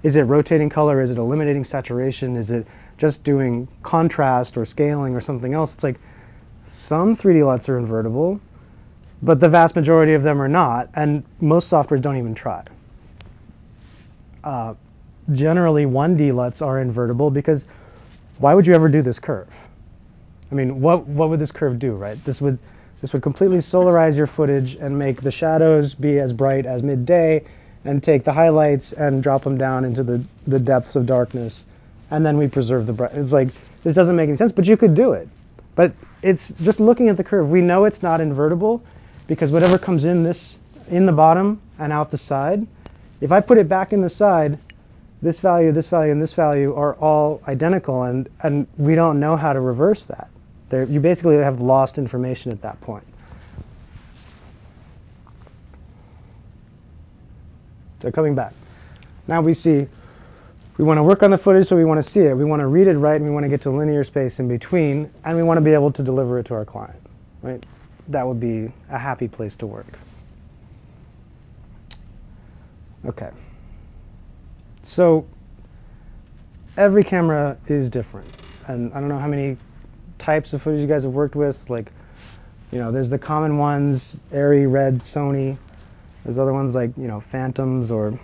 is it rotating color, is it eliminating saturation, is it just doing contrast or scaling or something else. It's like some 3D LUTs are invertible, but the vast majority of them are not, and most softwares don't even try. Uh, generally, 1D LUTs are invertible because why would you ever do this curve? I mean, what, what would this curve do, right? This would, this would completely solarize your footage and make the shadows be as bright as midday and take the highlights and drop them down into the, the depths of darkness. And then we preserve the bright. It's like, this doesn't make any sense, but you could do it. But it's just looking at the curve. We know it's not invertible because whatever comes in this in the bottom and out the side, if I put it back in the side, this value, this value, and this value are all identical, and, and we don't know how to reverse that. They're, you basically have lost information at that point. So coming back. Now we see we want to work on the footage, so we want to see it. We want to read it right, and we want to get to linear space in between, and we want to be able to deliver it to our client, right? That would be a happy place to work. Okay. So every camera is different. And I don't know how many types of footage you guys have worked with. Like, you know, there's the common ones, Arri, Red, Sony. There's other ones like, you know, Phantoms or,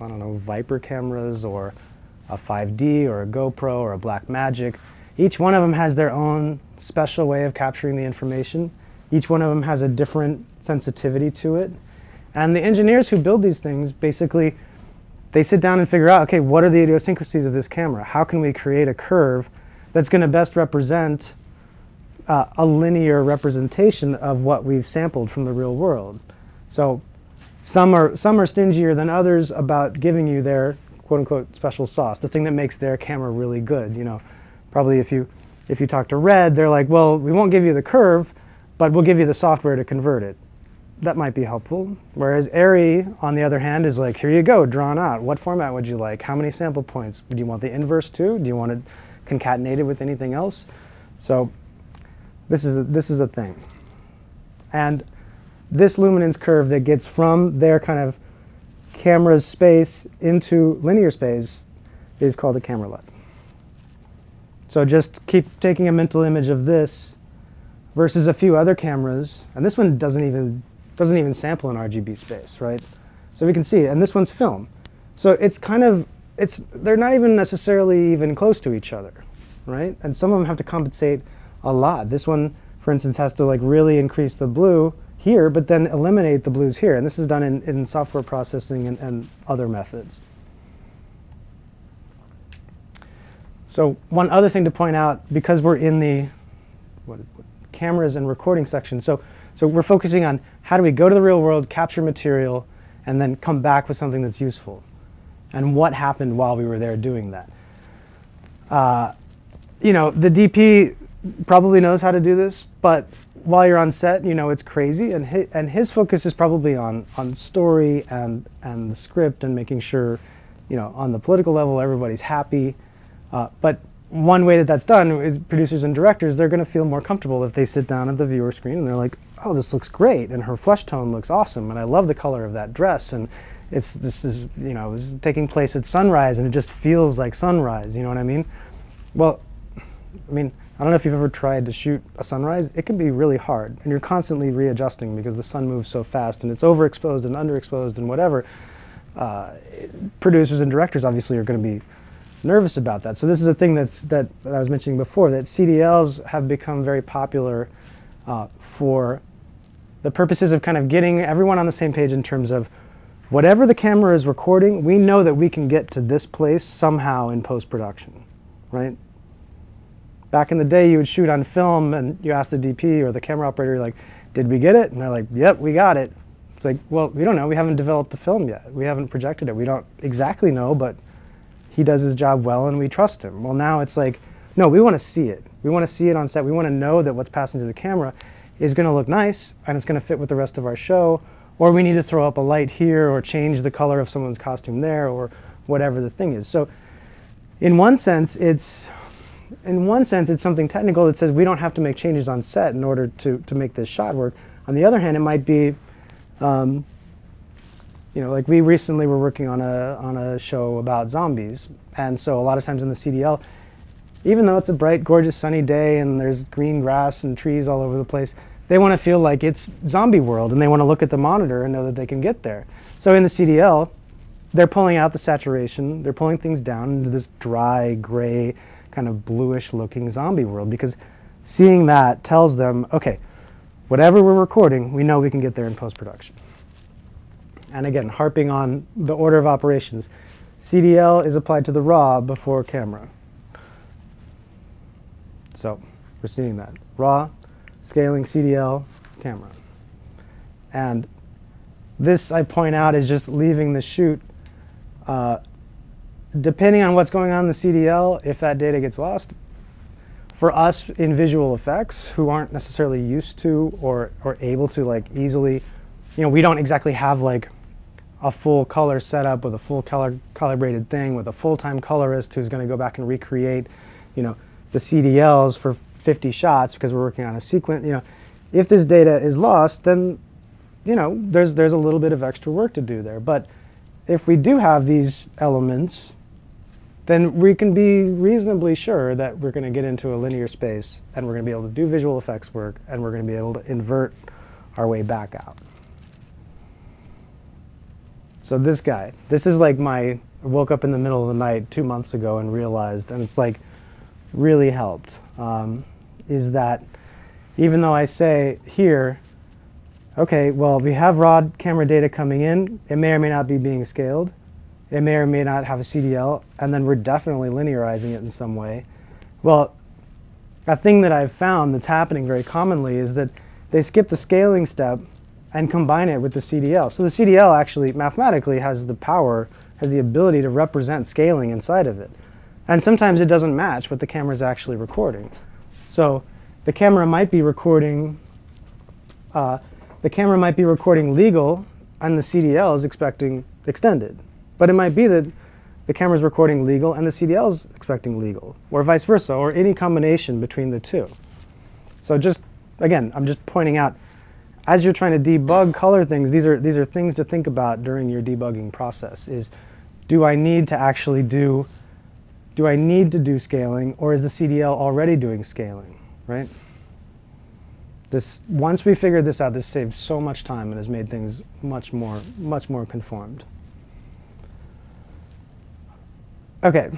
I don't know, Viper cameras or a 5D or a GoPro or a Blackmagic Each one of them has their own special way of capturing the information. Each one of them has a different sensitivity to it. And the engineers who build these things basically they sit down and figure out, okay, what are the idiosyncrasies of this camera? How can we create a curve that's going to best represent uh, a linear representation of what we've sampled from the real world? So some are, some are stingier than others about giving you their quote unquote special sauce, the thing that makes their camera really good. You know, probably if you, if you talk to Red, they're like, well, we won't give you the curve, but we'll give you the software to convert it that might be helpful. Whereas ARRI, on the other hand, is like, here you go, drawn out. What format would you like? How many sample points? Do you want the inverse too? Do you want it with anything else? So this is a, this is a thing. And this luminance curve that gets from their kind of camera's space into linear space is called a camera LUT. So just keep taking a mental image of this versus a few other cameras. And this one doesn't even doesn't even sample in RGB space, right? So we can see, and this one's film. So it's kind of, it's, they're not even necessarily even close to each other, right? And some of them have to compensate a lot. This one, for instance, has to like really increase the blue here, but then eliminate the blues here. And this is done in, in software processing and, and other methods. So one other thing to point out, because we're in the cameras and recording section, so so we're focusing on how do we go to the real world, capture material, and then come back with something that's useful. And what happened while we were there doing that. Uh, you know, the DP probably knows how to do this, but while you're on set, you know, it's crazy. And his, and his focus is probably on, on story and, and the script and making sure, you know, on the political level, everybody's happy. Uh, but one way that that's done is producers and directors, they're going to feel more comfortable if they sit down at the viewer screen and they're like, oh, this looks great, and her flesh tone looks awesome, and I love the color of that dress, and it's this is you know it's taking place at sunrise, and it just feels like sunrise. You know what I mean? Well, I mean, I don't know if you've ever tried to shoot a sunrise. It can be really hard, and you're constantly readjusting because the sun moves so fast, and it's overexposed and underexposed and whatever. Uh, producers and directors obviously are going to be nervous about that. So this is a thing that's that, that I was mentioning before that CDLs have become very popular uh, for the purposes of kind of getting everyone on the same page in terms of whatever the camera is recording, we know that we can get to this place somehow in post-production, right? Back in the day, you would shoot on film and you ask the DP or the camera operator, like, did we get it? And they're like, yep, we got it. It's like, well, we don't know. We haven't developed the film yet. We haven't projected it. We don't exactly know, but he does his job well and we trust him. Well, now it's like, no, we want to see it. We want to see it on set. We want to know that what's passing through the camera is going to look nice and it's going to fit with the rest of our show, or we need to throw up a light here or change the color of someone's costume there or whatever the thing is. So in one sense, it's in one sense, it's something technical that says we don't have to make changes on set in order to, to make this shot work. On the other hand, it might be, um, you know, like we recently were working on a, on a show about zombies. And so a lot of times in the CDL, even though it's a bright, gorgeous, sunny day and there's green grass and trees all over the place, they want to feel like it's zombie world and they want to look at the monitor and know that they can get there. So in the CDL, they're pulling out the saturation, they're pulling things down into this dry, gray, kind of bluish looking zombie world because seeing that tells them, okay, whatever we're recording, we know we can get there in post production. And again, harping on the order of operations, CDL is applied to the raw before camera. So we're seeing that. Raw, scaling CDL camera. And this, I point out, is just leaving the shoot. Uh, depending on what's going on in the CDL, if that data gets lost, for us in visual effects who aren't necessarily used to or, or able to like easily, you know, we don't exactly have like a full color setup with a full color calibrated thing with a full-time colorist who's going to go back and recreate, you know, the CDLs for 50 shots because we're working on a sequence, you know, if this data is lost, then, you know, there's, there's a little bit of extra work to do there. But if we do have these elements, then we can be reasonably sure that we're going to get into a linear space and we're going to be able to do visual effects work and we're going to be able to invert our way back out. So this guy, this is like my, woke up in the middle of the night two months ago and realized, and it's like, really helped um, is that even though I say here, okay, well, we have raw camera data coming in, it may or may not be being scaled, it may or may not have a CDL, and then we're definitely linearizing it in some way. Well, a thing that I've found that's happening very commonly is that they skip the scaling step and combine it with the CDL. So the CDL actually mathematically has the power, has the ability to represent scaling inside of it. And sometimes it doesn't match what the camera is actually recording. So the camera might be recording, uh, the camera might be recording legal and the CDL is expecting extended. But it might be that the camera is recording legal and the CDL is expecting legal, or vice versa, or any combination between the two. So just, again, I'm just pointing out, as you're trying to debug color things, these are, these are things to think about during your debugging process, is do I need to actually do, do I need to do scaling, or is the CDL already doing scaling, right? This, once we figured this out, this saved so much time and has made things much more, much more conformed. Okay.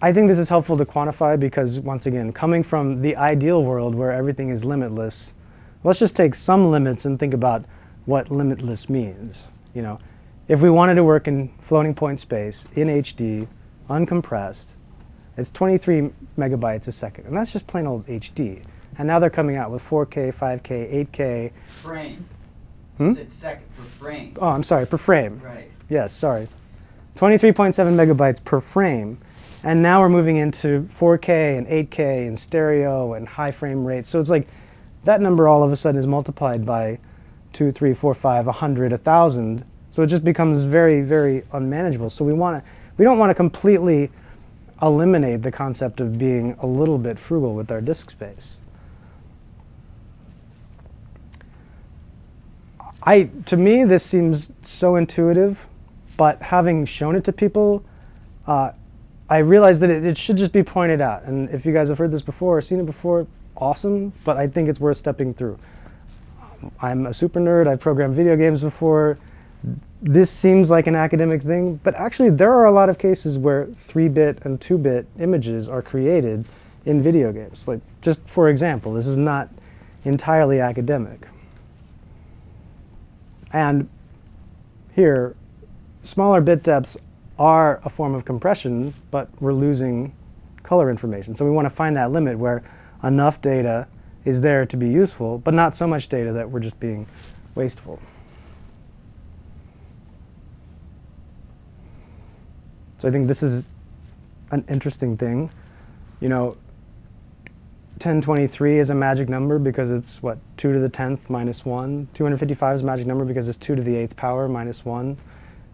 I think this is helpful to quantify because, once again, coming from the ideal world where everything is limitless, let's just take some limits and think about what limitless means. You know, if we wanted to work in floating point space in HD, uncompressed, it's 23 megabytes a second, and that's just plain old HD. And now they're coming out with 4K, 5K, 8K. Frame. Hmm? Second per frame. Oh, I'm sorry, per frame. Right. Yes, sorry. 23.7 megabytes per frame. And now we're moving into 4K and 8K and stereo and high frame rate. So it's like that number all of a sudden is multiplied by 2, 3, 4, 5, 100, 1,000. So it just becomes very, very unmanageable. So we want to, we don't want to completely eliminate the concept of being a little bit frugal with our disk space. I, to me, this seems so intuitive but having shown it to people, uh, I realized that it, it, should just be pointed out. And if you guys have heard this before or seen it before, awesome, but I think it's worth stepping through. I'm a super nerd, I've programmed video games before. This seems like an academic thing, but actually there are a lot of cases where 3-bit and 2-bit images are created in video games. Like just for example, this is not entirely academic. And here, smaller bit depths are a form of compression, but we're losing color information. So we want to find that limit where enough data is there to be useful, but not so much data that we're just being wasteful. So I think this is an interesting thing. You know, 1023 is a magic number because it's what 2 to the 10th minus 1. 255 is a magic number because it's 2 to the 8th power minus 1. And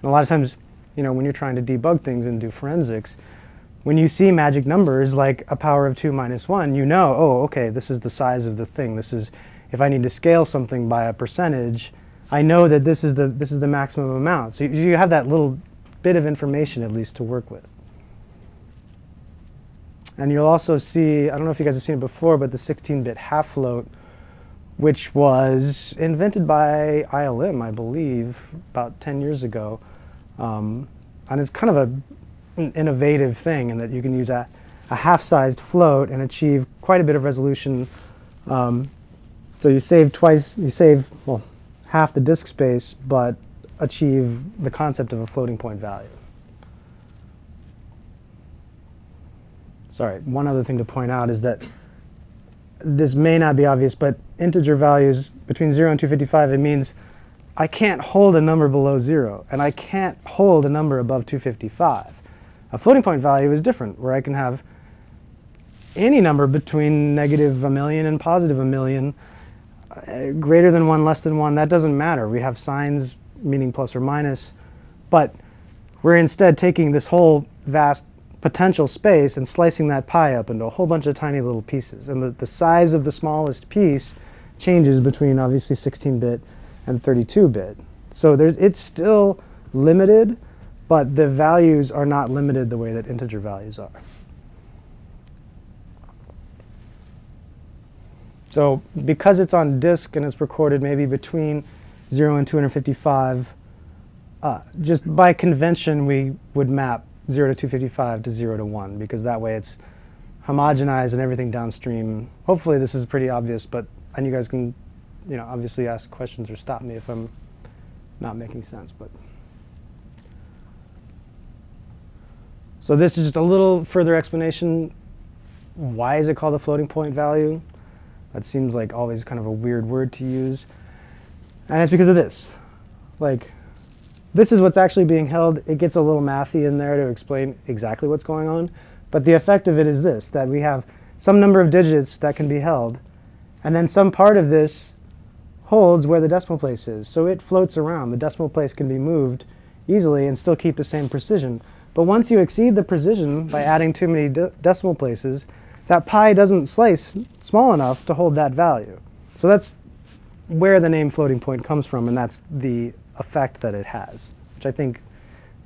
a lot of times, you know, when you're trying to debug things and do forensics, when you see magic numbers like a power of 2 minus 1, you know, oh, okay, this is the size of the thing. This is, if I need to scale something by a percentage, I know that this is the, this is the maximum amount. So you have that little bit of information at least to work with. And you'll also see, I don't know if you guys have seen it before, but the 16-bit half float which was invented by ILM, I believe, about 10 years ago. Um, and it's kind of a, an innovative thing in that you can use a, a half-sized float and achieve quite a bit of resolution. Um, so you save twice, you save, well, half the disk space, but achieve the concept of a floating point value. Sorry, one other thing to point out is that this may not be obvious, but integer values between 0 and 255, it means I can't hold a number below 0, and I can't hold a number above 255. A floating point value is different, where I can have any number between negative a million and positive a million, uh, greater than 1, less than 1, that doesn't matter. We have signs meaning plus or minus, but we're instead taking this whole vast potential space and slicing that pie up into a whole bunch of tiny little pieces. And the, the size of the smallest piece changes between obviously 16-bit and 32-bit. So there's, it's still limited, but the values are not limited the way that integer values are. So because it's on disk and it's recorded maybe between 0 and 255, uh, just by convention we would map 0 to 255 to 0 to 1 because that way it's homogenized and everything downstream. Hopefully this is pretty obvious, but and you guys can, you know, obviously ask questions or stop me if I'm not making sense. But so this is just a little further explanation. Why is it called a floating point value? That seems like always kind of a weird word to use. And it's because of this. Like, this is what's actually being held. It gets a little mathy in there to explain exactly what's going on. But the effect of it is this, that we have some number of digits that can be held. And then some part of this holds where the decimal place is. So it floats around. The decimal place can be moved easily and still keep the same precision. But once you exceed the precision by adding too many de decimal places, that pi doesn't slice small enough to hold that value. So that's where the name floating point comes from, and that's the effect that it has, which I think,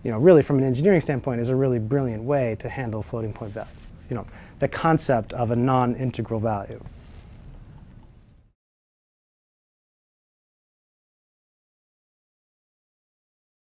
you know, really from an engineering standpoint is a really brilliant way to handle floating point value. You know, the concept of a non-integral value.